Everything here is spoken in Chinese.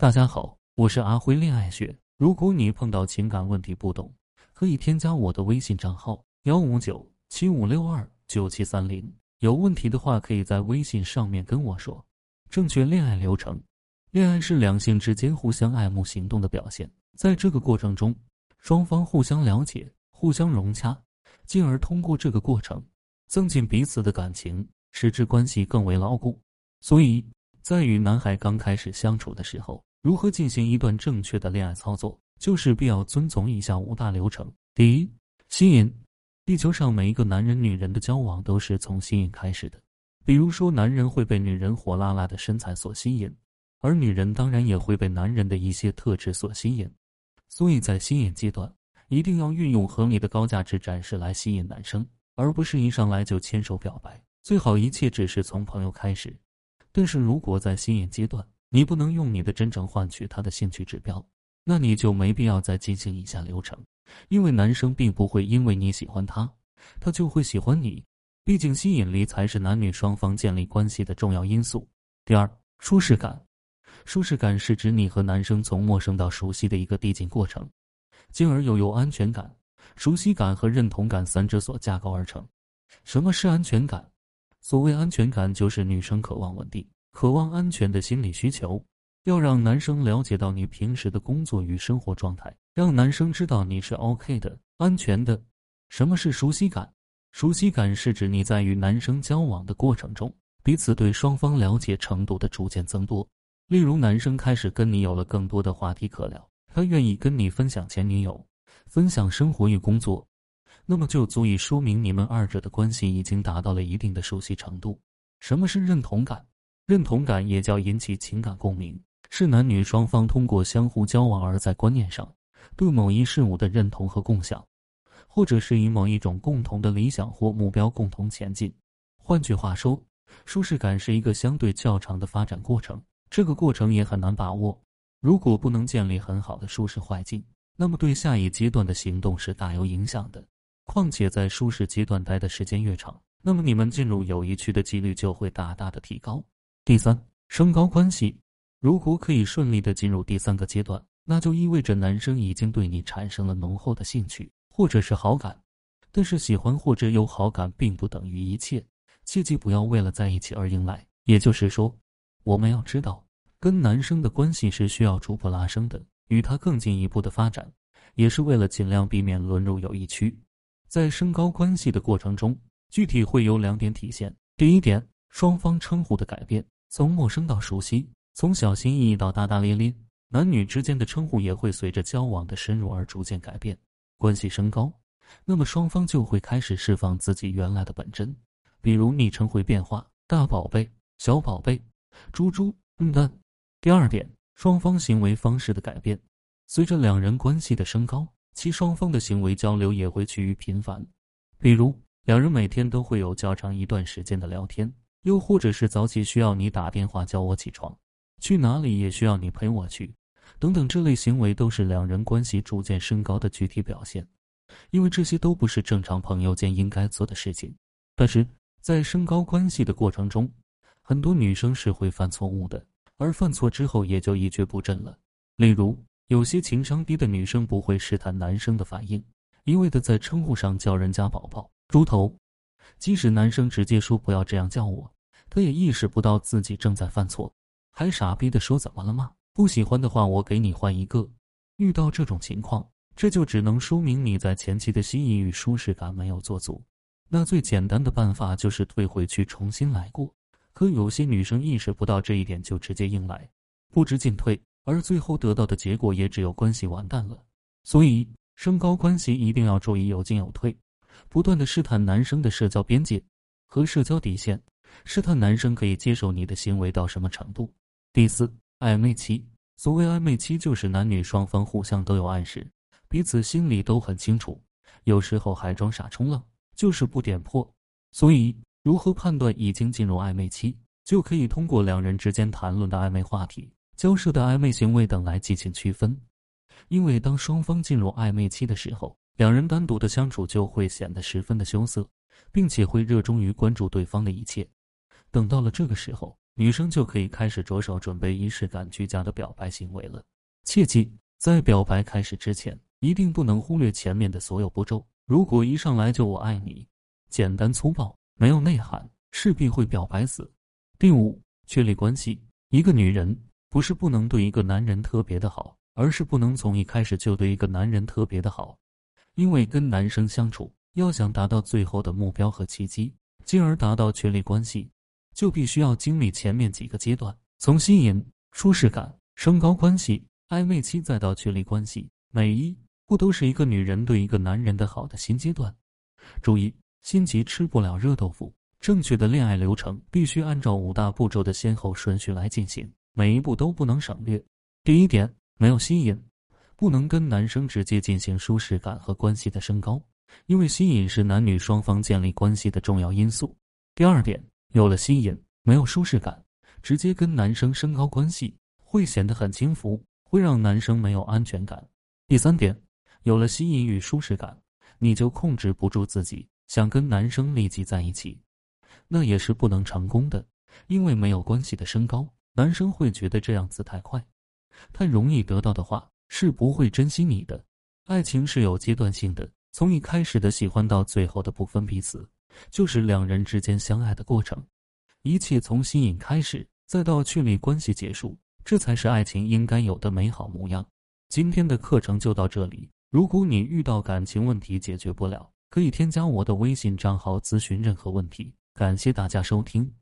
大家好，我是阿辉恋爱学。如果你碰到情感问题不懂，可以添加我的微信账号幺五九七五六二九七三零。有问题的话，可以在微信上面跟我说。正确恋爱流程，恋爱是两性之间互相爱慕行动的表现，在这个过程中，双方互相了解、互相融洽，进而通过这个过程增进彼此的感情，使之关系更为牢固。所以在与男孩刚开始相处的时候，如何进行一段正确的恋爱操作，就是必要遵从以下五大流程。第一，吸引。地球上每一个男人、女人的交往都是从吸引开始的。比如说，男人会被女人火辣辣的身材所吸引，而女人当然也会被男人的一些特质所吸引。所以在吸引阶段，一定要运用合理的高价值展示来吸引男生，而不是一上来就牵手表白。最好一切只是从朋友开始。但是如果在吸引阶段，你不能用你的真诚换取他的兴趣指标，那你就没必要再进行以下流程。因为男生并不会因为你喜欢他，他就会喜欢你。毕竟吸引力才是男女双方建立关系的重要因素。第二，舒适感。舒适感是指你和男生从陌生到熟悉的一个递进过程，进而又有安全感、熟悉感和认同感三者所架构而成。什么是安全感？所谓安全感，就是女生渴望稳定、渴望安全的心理需求。要让男生了解到你平时的工作与生活状态，让男生知道你是 OK 的、安全的。什么是熟悉感？熟悉感是指你在与男生交往的过程中，彼此对双方了解程度的逐渐增多。例如，男生开始跟你有了更多的话题可聊，他愿意跟你分享前女友，分享生活与工作，那么就足以说明你们二者的关系已经达到了一定的熟悉程度。什么是认同感？认同感也叫引起情感共鸣。是男女双方通过相互交往而在观念上对某一事物的认同和共享，或者是以某一种共同的理想或目标共同前进。换句话说，舒适感是一个相对较长的发展过程，这个过程也很难把握。如果不能建立很好的舒适环境，那么对下一阶段的行动是大有影响的。况且在舒适阶段待的时间越长，那么你们进入友谊区的几率就会大大的提高。第三，升高关系。如果可以顺利的进入第三个阶段，那就意味着男生已经对你产生了浓厚的兴趣或者是好感。但是喜欢或者有好感并不等于一切，切记不要为了在一起而迎来。也就是说，我们要知道，跟男生的关系是需要逐步拉升的，与他更进一步的发展，也是为了尽量避免沦入友谊区。在升高关系的过程中，具体会有两点体现：第一点，双方称呼的改变，从陌生到熟悉。从小心翼翼到大大咧咧，男女之间的称呼也会随着交往的深入而逐渐改变。关系升高，那么双方就会开始释放自己原来的本真，比如昵称会变化，大宝贝、小宝贝、猪猪、嗯的。第二点，双方行为方式的改变，随着两人关系的升高，其双方的行为交流也会趋于频繁，比如两人每天都会有较长一段时间的聊天，又或者是早起需要你打电话叫我起床。去哪里也需要你陪我去，等等，这类行为都是两人关系逐渐升高的具体表现。因为这些都不是正常朋友间应该做的事情。但是在升高关系的过程中，很多女生是会犯错误的，而犯错之后也就一蹶不振了。例如，有些情商低的女生不会试探男生的反应，一味的在称呼上叫人家宝宝、猪头，即使男生直接说不要这样叫我，他也意识不到自己正在犯错。还傻逼的说怎么了吗？不喜欢的话，我给你换一个。遇到这种情况，这就只能说明你在前期的吸引与舒适感没有做足。那最简单的办法就是退回去重新来过。可有些女生意识不到这一点，就直接硬来，不知进退，而最后得到的结果也只有关系完蛋了。所以，升高关系一定要注意有进有退，不断的试探男生的社交边界和社交底线，试探男生可以接受你的行为到什么程度。第四，暧昧期。所谓暧昧期，就是男女双方互相都有暗示，彼此心里都很清楚，有时候还装傻充愣，就是不点破。所以，如何判断已经进入暧昧期，就可以通过两人之间谈论的暧昧话题、交涉的暧昧行为等来进行区分。因为当双方进入暧昧期的时候，两人单独的相处就会显得十分的羞涩，并且会热衷于关注对方的一切。等到了这个时候，女生就可以开始着手准备仪式感居家的表白行为了。切记，在表白开始之前，一定不能忽略前面的所有步骤。如果一上来就“我爱你”，简单粗暴，没有内涵，势必会表白死。第五，确立关系。一个女人不是不能对一个男人特别的好，而是不能从一开始就对一个男人特别的好。因为跟男生相处，要想达到最后的目标和契机，进而达到确立关系，就必须要经历前面几个阶段：从吸引、舒适感、升高关系、暧昧期，再到确立关系。每一步都是一个女人对一个男人的好的新阶段。注意，心急吃不了热豆腐。正确的恋爱流程必须按照五大步骤的先后顺序来进行，每一步都不能省略。第一点，没有吸引。不能跟男生直接进行舒适感和关系的升高，因为吸引是男女双方建立关系的重要因素。第二点，有了吸引没有舒适感，直接跟男生升高关系会显得很轻浮，会让男生没有安全感。第三点，有了吸引与舒适感，你就控制不住自己想跟男生立即在一起，那也是不能成功的，因为没有关系的升高，男生会觉得这样子太快，太容易得到的话。是不会珍惜你的。爱情是有阶段性的，从一开始的喜欢到最后的不分彼此，就是两人之间相爱的过程。一切从吸引开始，再到确立关系结束，这才是爱情应该有的美好模样。今天的课程就到这里。如果你遇到感情问题解决不了，可以添加我的微信账号咨询任何问题。感谢大家收听。